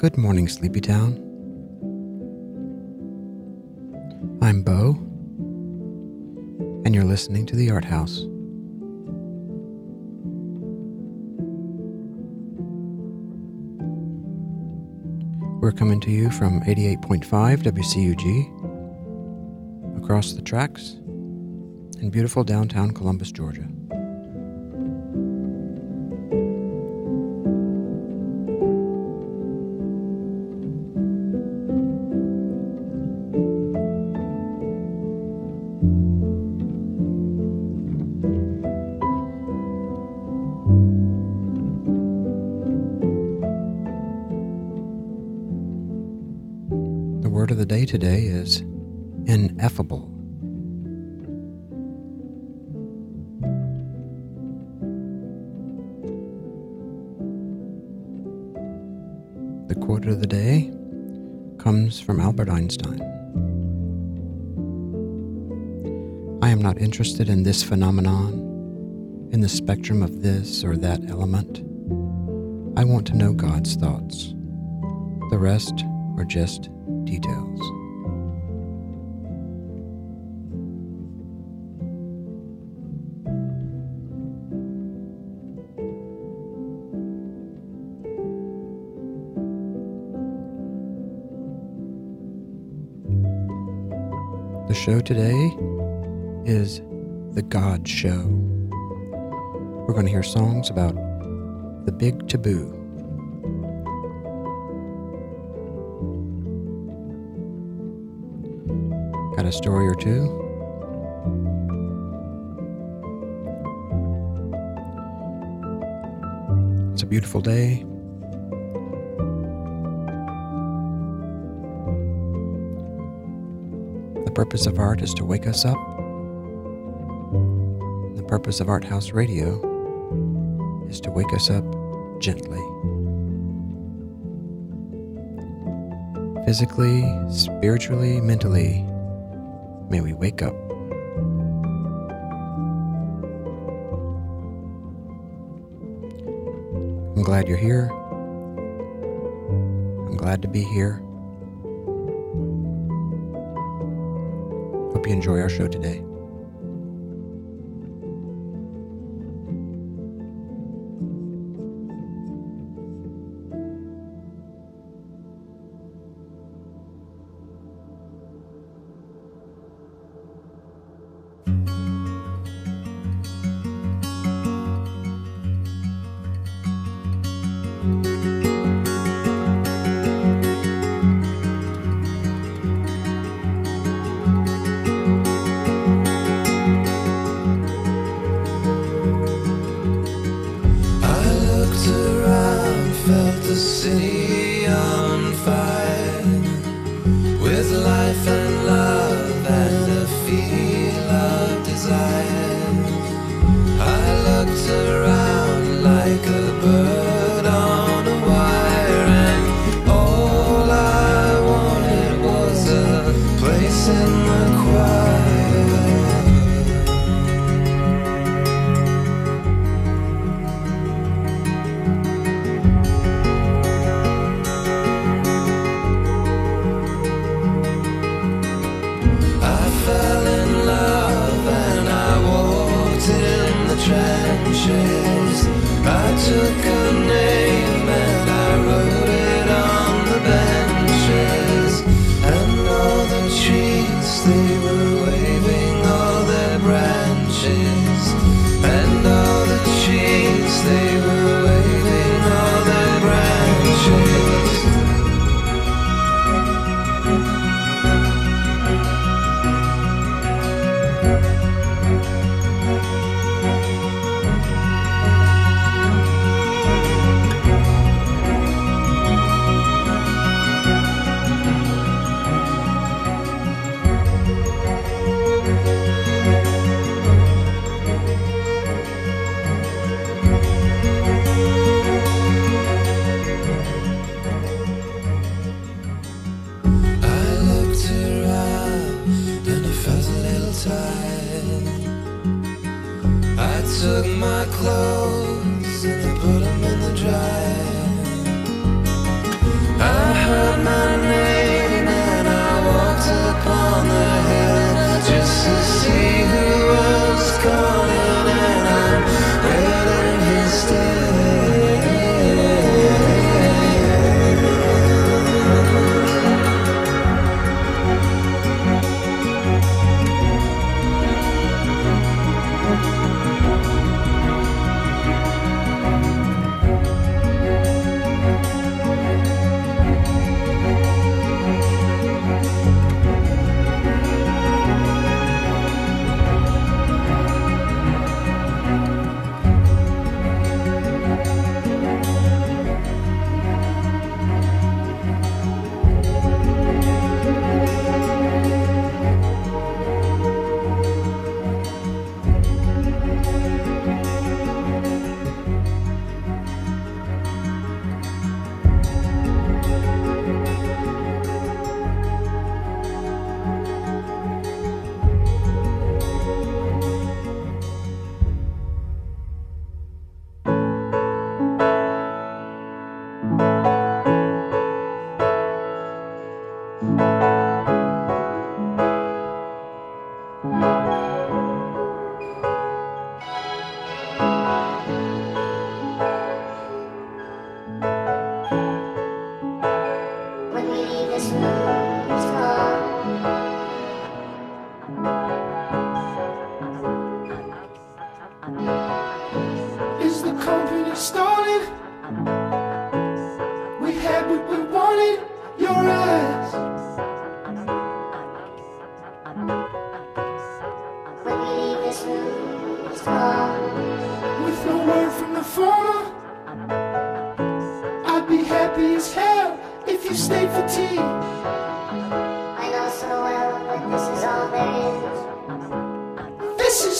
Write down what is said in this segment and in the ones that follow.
Good morning, Sleepy Town. I'm Bo, and you're listening to The Art House. We're coming to you from 88.5 WCUG across the tracks in beautiful downtown Columbus, Georgia. Phenomenon, in the spectrum of this or that element. I want to know God's thoughts. The rest are just details. The show today is The God Show. We're going to hear songs about the big taboo. Got a story or two? It's a beautiful day. The purpose of art is to wake us up. Purpose of Art House Radio is to wake us up gently. Physically, spiritually, mentally, may we wake up. I'm glad you're here. I'm glad to be here. Hope you enjoy our show today.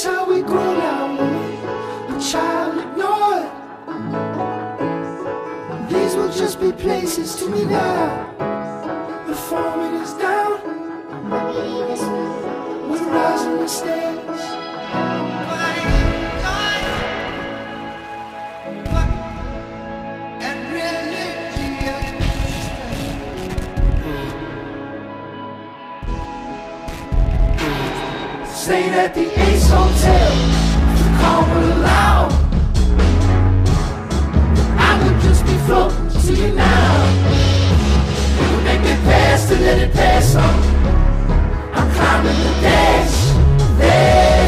How we grow now, a child ignored. These will just be places to me now. The form it is down. We're rising the stairs. stayed at the Ace Hotel. The call would allow, I would just be floating to you now. It would make me pass to let it pass on. I'm climbing the dash, dash.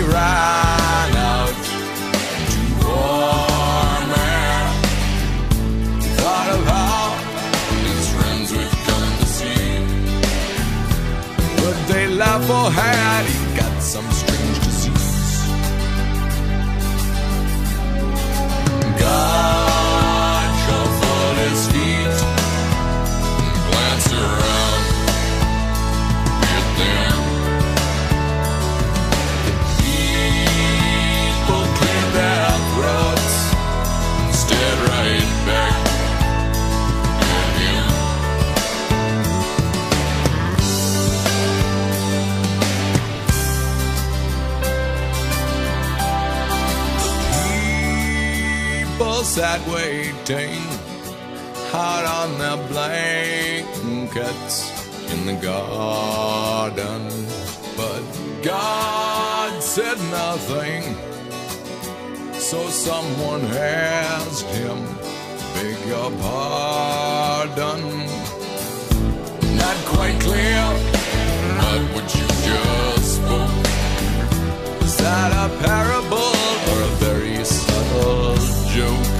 Until he Sat waiting hard on their blankets in the garden, but God said nothing. So someone asked him, Beg your pardon. Not quite clear, but what you just spoke. Is that a parable or a very subtle joke?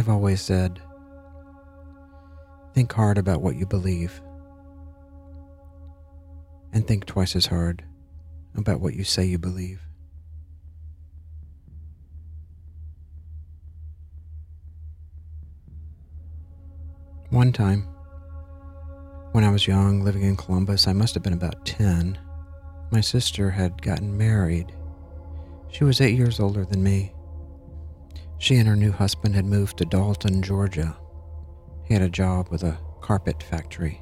I've always said, think hard about what you believe, and think twice as hard about what you say you believe. One time, when I was young, living in Columbus, I must have been about 10, my sister had gotten married. She was eight years older than me. She and her new husband had moved to Dalton, Georgia. He had a job with a carpet factory.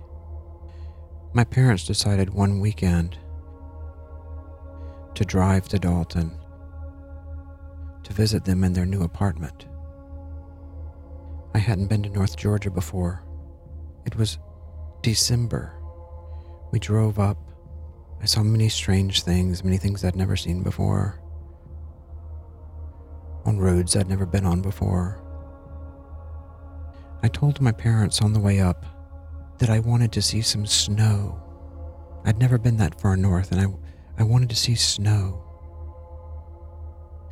My parents decided one weekend to drive to Dalton to visit them in their new apartment. I hadn't been to North Georgia before. It was December. We drove up. I saw many strange things, many things I'd never seen before on roads I'd never been on before. I told my parents on the way up that I wanted to see some snow. I'd never been that far north and I, I wanted to see snow.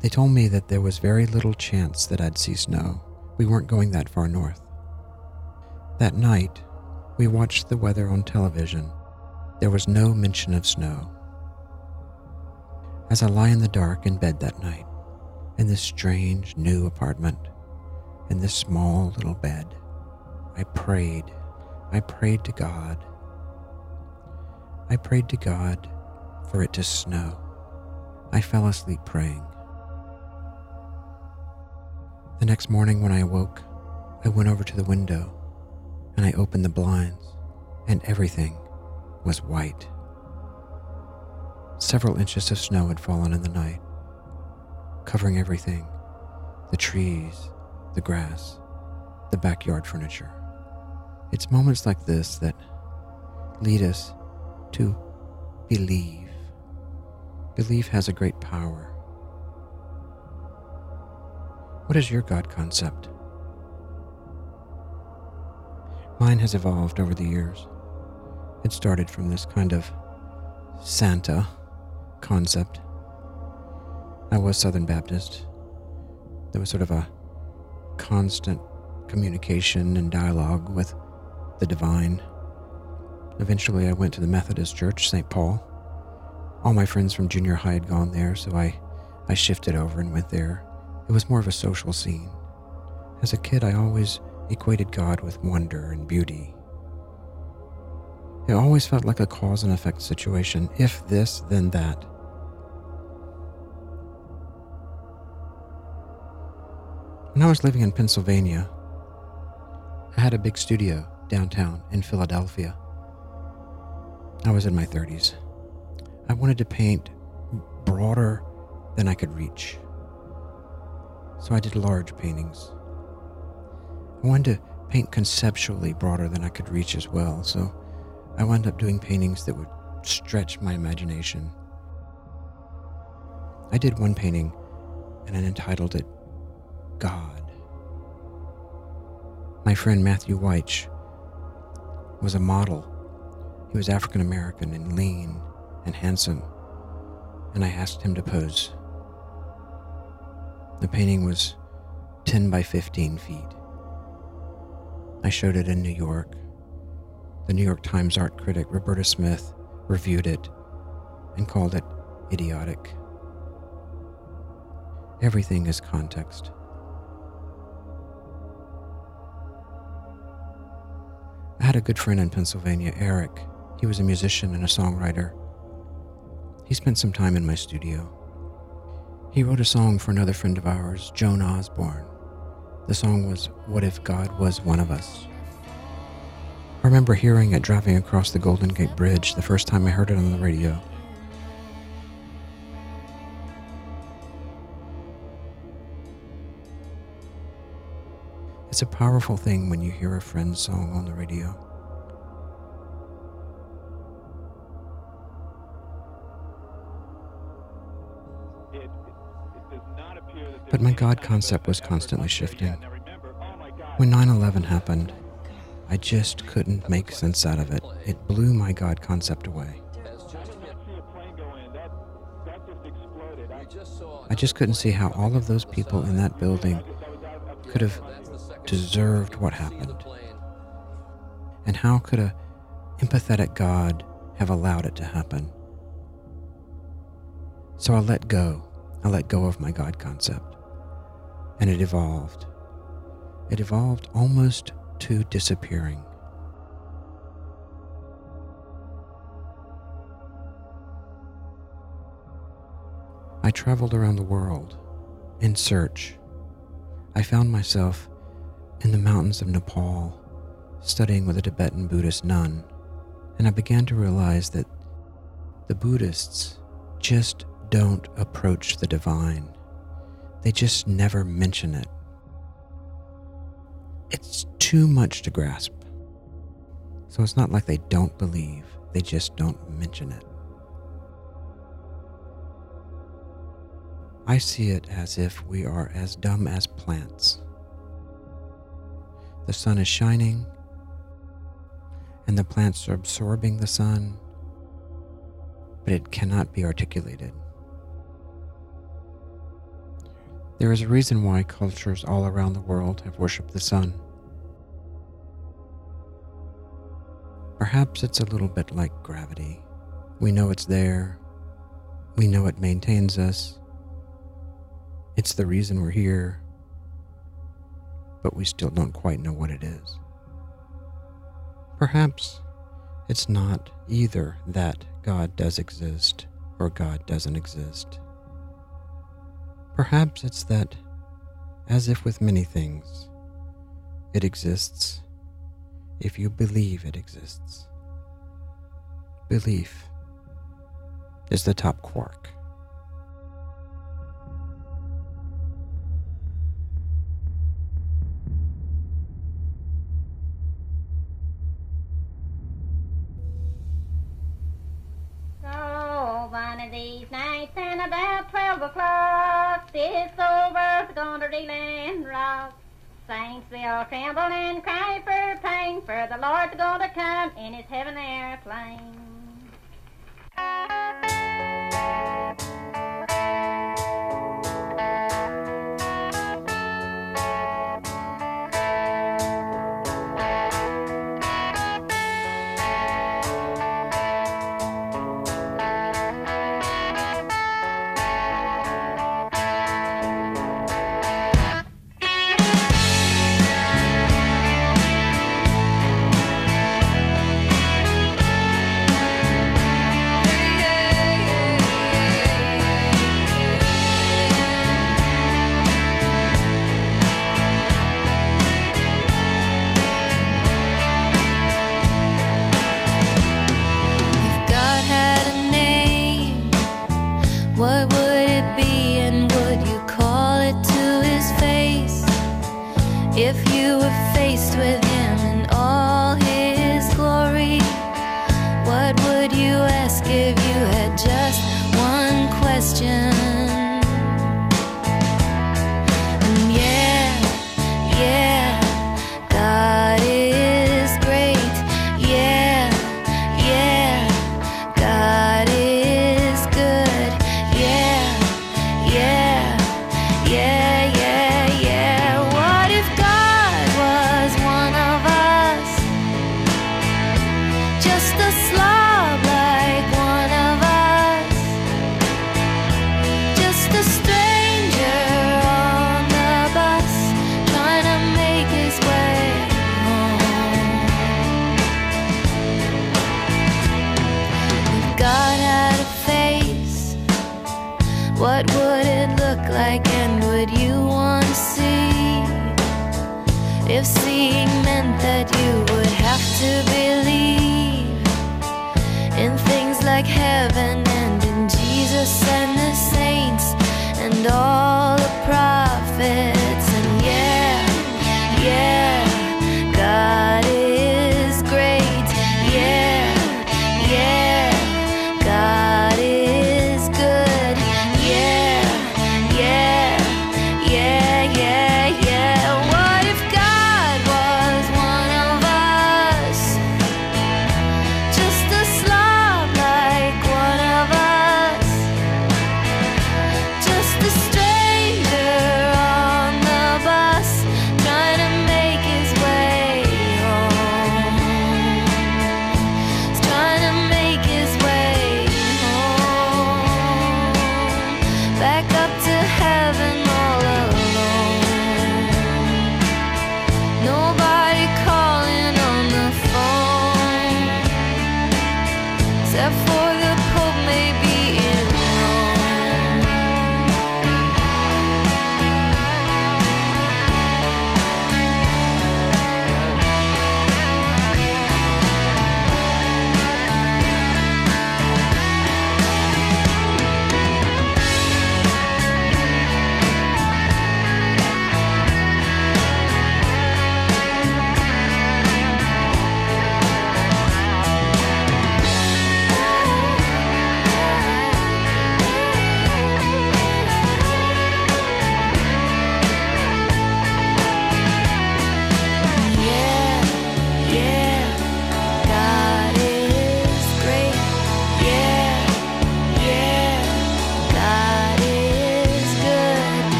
They told me that there was very little chance that I'd see snow. We weren't going that far north. That night, we watched the weather on television. There was no mention of snow. As I lie in the dark in bed that night, in this strange new apartment, in this small little bed, I prayed. I prayed to God. I prayed to God for it to snow. I fell asleep praying. The next morning, when I awoke, I went over to the window and I opened the blinds, and everything was white. Several inches of snow had fallen in the night, covering everything the trees, the grass, the backyard furniture. It's moments like this that lead us to believe. Belief has a great power. What is your God concept? Mine has evolved over the years. It started from this kind of Santa concept. I was Southern Baptist. There was sort of a constant communication and dialogue with the divine. Eventually, I went to the Methodist Church, St. Paul. All my friends from junior high had gone there, so I, I shifted over and went there. It was more of a social scene. As a kid, I always equated God with wonder and beauty. It always felt like a cause and effect situation. If this, then that. When I was living in Pennsylvania, I had a big studio downtown in Philadelphia. I was in my 30s. I wanted to paint broader than I could reach. So I did large paintings. I wanted to paint conceptually broader than I could reach as well, so I wound up doing paintings that would stretch my imagination. I did one painting and I entitled it God. My friend Matthew Weich was a model. He was African American and lean and handsome, and I asked him to pose. The painting was 10 by 15 feet. I showed it in New York. The New York Times art critic Roberta Smith reviewed it and called it idiotic. Everything is context. Had a good friend in Pennsylvania, Eric. He was a musician and a songwriter. He spent some time in my studio. He wrote a song for another friend of ours, Joan Osborne. The song was What If God Was One of Us? I remember hearing it driving across the Golden Gate Bridge the first time I heard it on the radio. It's a powerful thing when you hear a friend's song on the radio. But my God concept was constantly shifting. When 9 11 happened, I just couldn't make sense out of it. It blew my God concept away. I just couldn't see how all of those people in that building could have deserved what happened. And how could a empathetic God have allowed it to happen? So I let go. I let go of my God concept. And it evolved. It evolved almost to disappearing. I traveled around the world in search. I found myself in the mountains of Nepal studying with a Tibetan Buddhist nun, and I began to realize that the Buddhists just don't approach the divine. They just never mention it. It's too much to grasp. So it's not like they don't believe, they just don't mention it. I see it as if we are as dumb as plants. The sun is shining, and the plants are absorbing the sun, but it cannot be articulated. There is a reason why cultures all around the world have worshipped the sun. Perhaps it's a little bit like gravity. We know it's there, we know it maintains us, it's the reason we're here, but we still don't quite know what it is. Perhaps it's not either that God does exist or God doesn't exist. Perhaps it's that, as if with many things, it exists if you believe it exists. Belief is the top quark. these nights and about twelve o'clock. This over the and rock. Saints will tremble and cry for pain, for the Lord's going to come in his heaven airplane.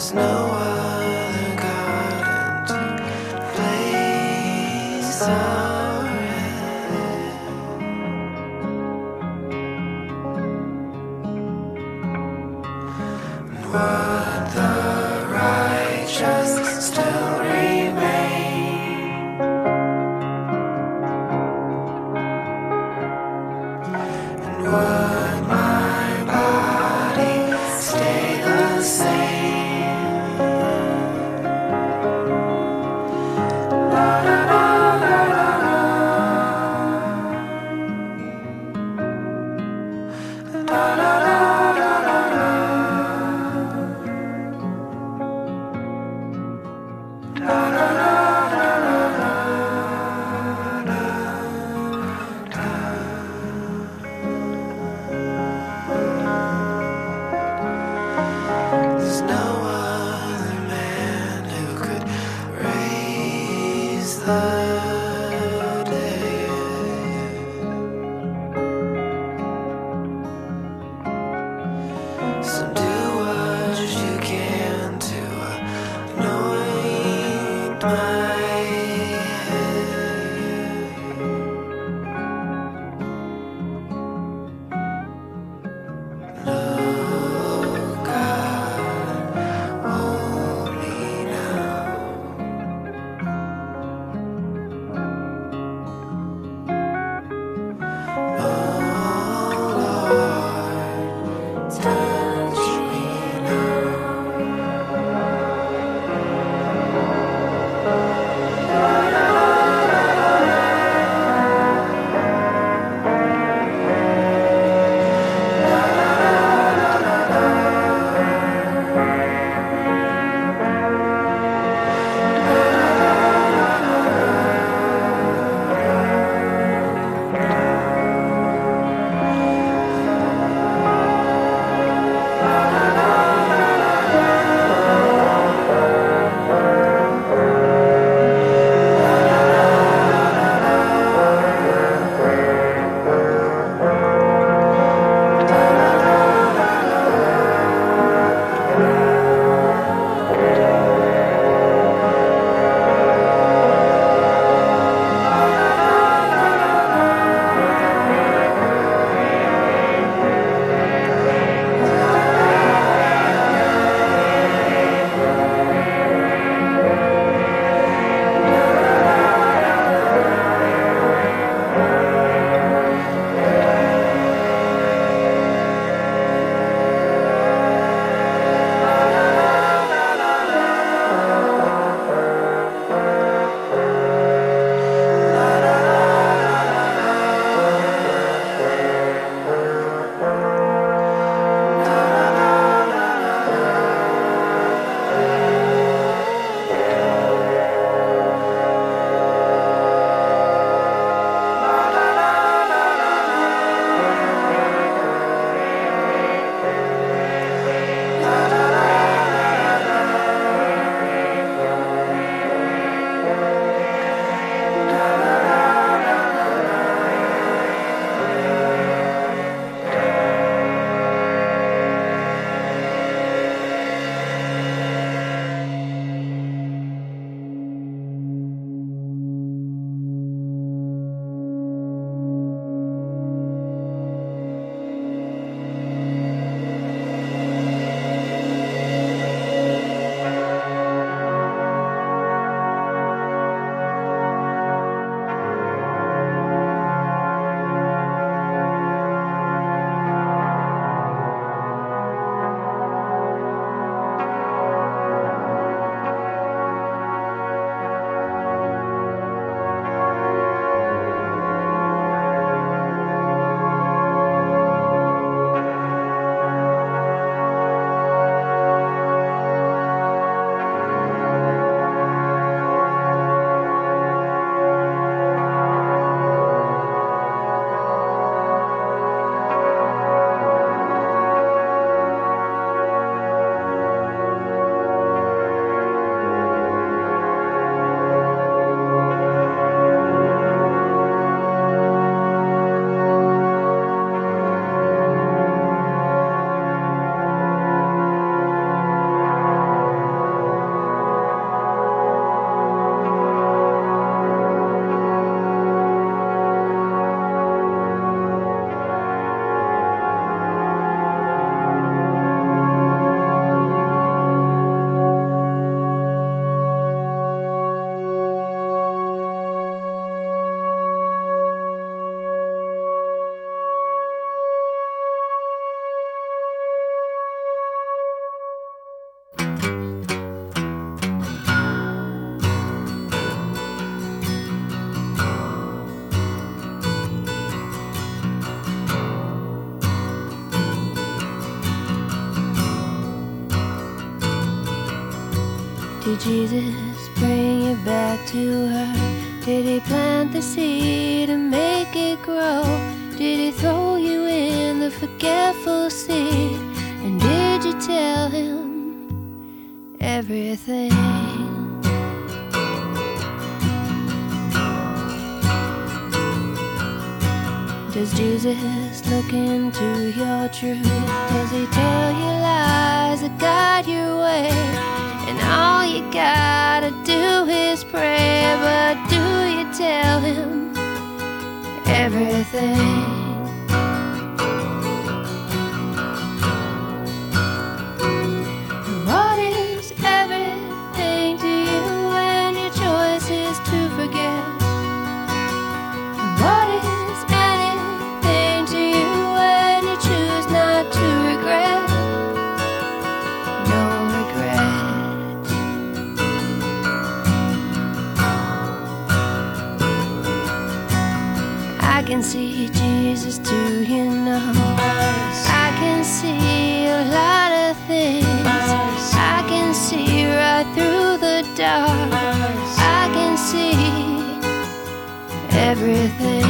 There's Jesus bring you back to her? Did he plant the seed and make it grow? Did he throw you in the forgetful sea? And did you tell him everything. Does Jesus look into your truth? Does he tell you lies that guide your way? All you gotta do is pray, but do you tell him everything? Everything.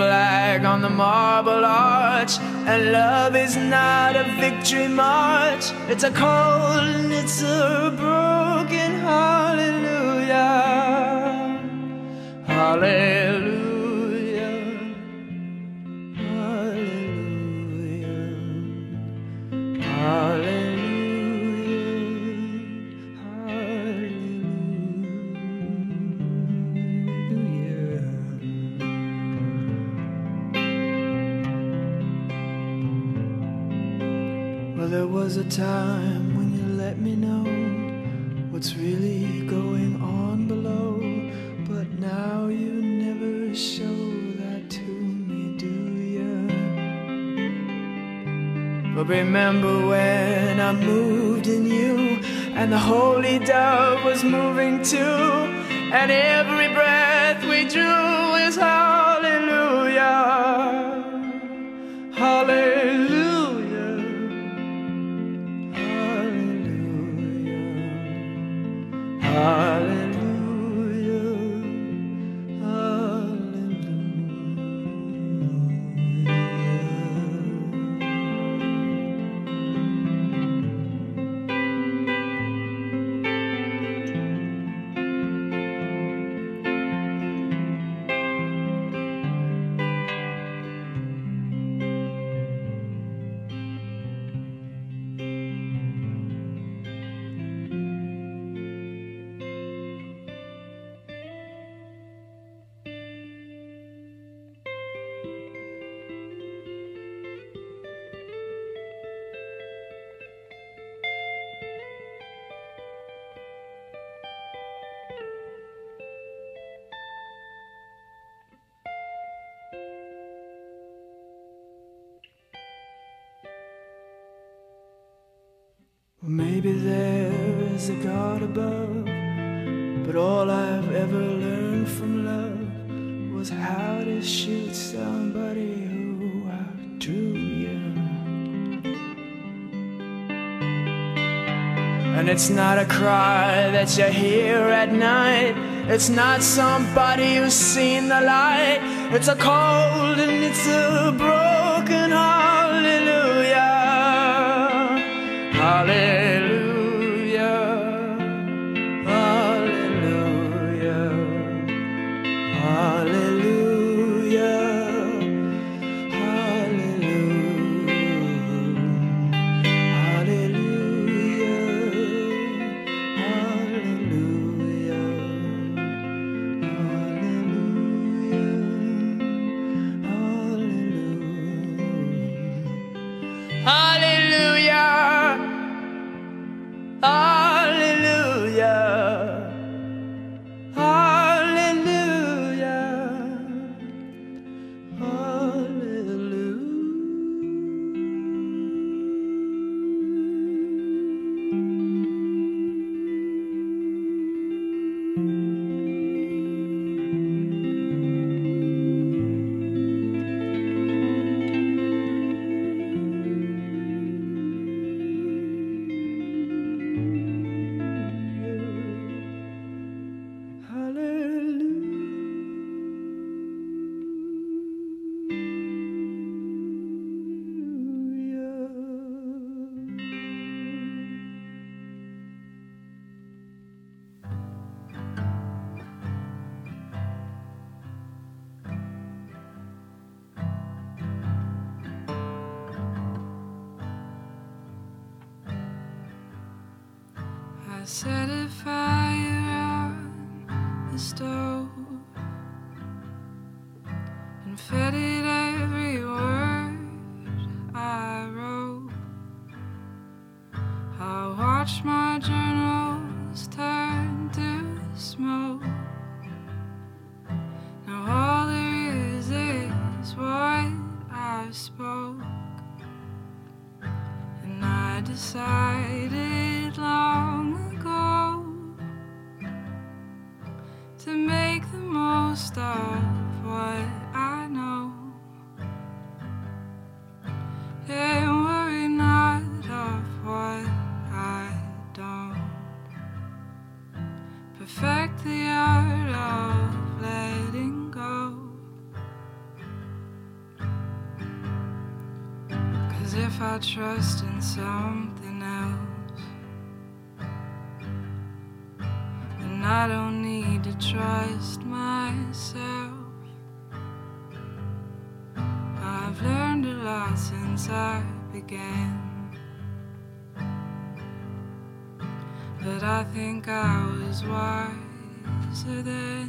flag on the marble arch. And love is not a victory march, it's a cold and it's a Well, there was a time when you let me know what's really going on below, but now you never show that to me, do you? But remember when I moved in you, and the holy dove was moving too, and every breath we drew was hallelujah, that you hear at night. It's not somebody who's seen the light. It's a cold and it's a broken hallelujah. Hallelujah. It every word I wrote. I watched my journals trust in something else, And I don't need to trust myself. I've learned a lot since I began. But I think I was wiser then.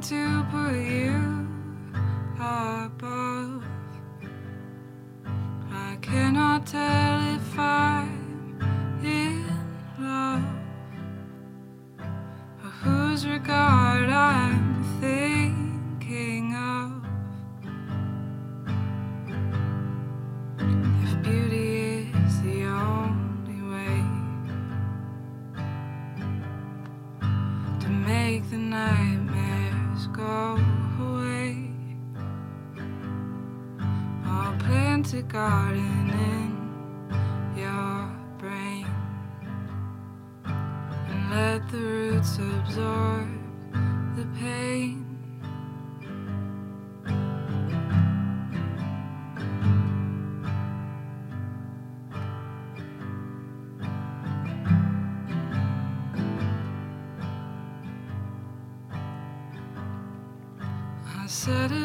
Trying to put you above. I cannot tell if I'm in love or whose regard I'm garden in your brain and let the roots absorb the pain. I set a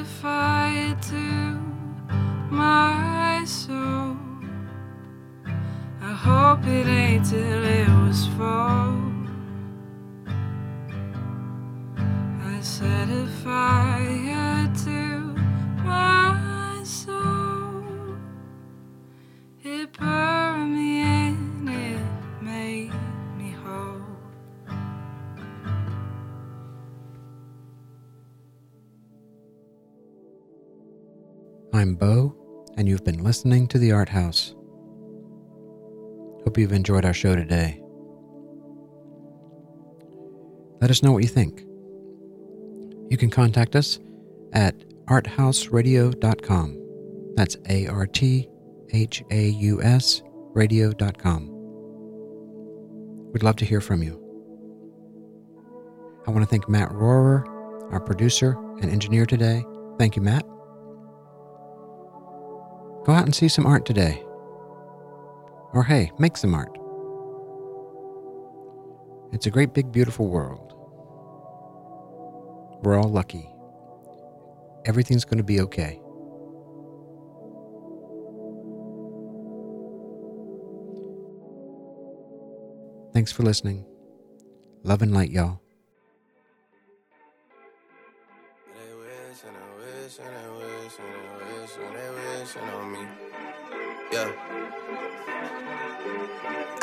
I'm Bo, and you've been listening to The Art House. Hope you've enjoyed our show today. Let us know what you think. You can contact us at arthausradio.com. That's A R T H A U S radio.com. We'd love to hear from you. I want to thank Matt Rohrer, our producer and engineer today. Thank you, Matt. Go out and see some art today. Or hey, make some art. It's a great, big, beautiful world. We're all lucky. everything's going to be okay. Thanks for listening. Love and light, y'all.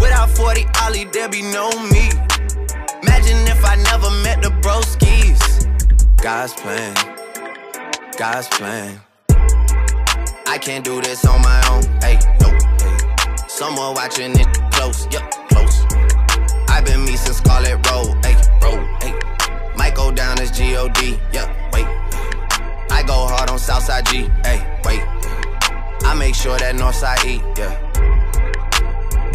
Without 40 Oli, there be no me. Imagine if I never met the broskies. God's plan, God's plan. I can't do this on my own. Hey, no, hey. Someone watching it close, yup, close. I've been me since Scarlett Road, hey, road, hey. Might go down as G-O-D, yup, wait. I go hard on Southside G, hey, wait. I make sure that Northside eat, yeah.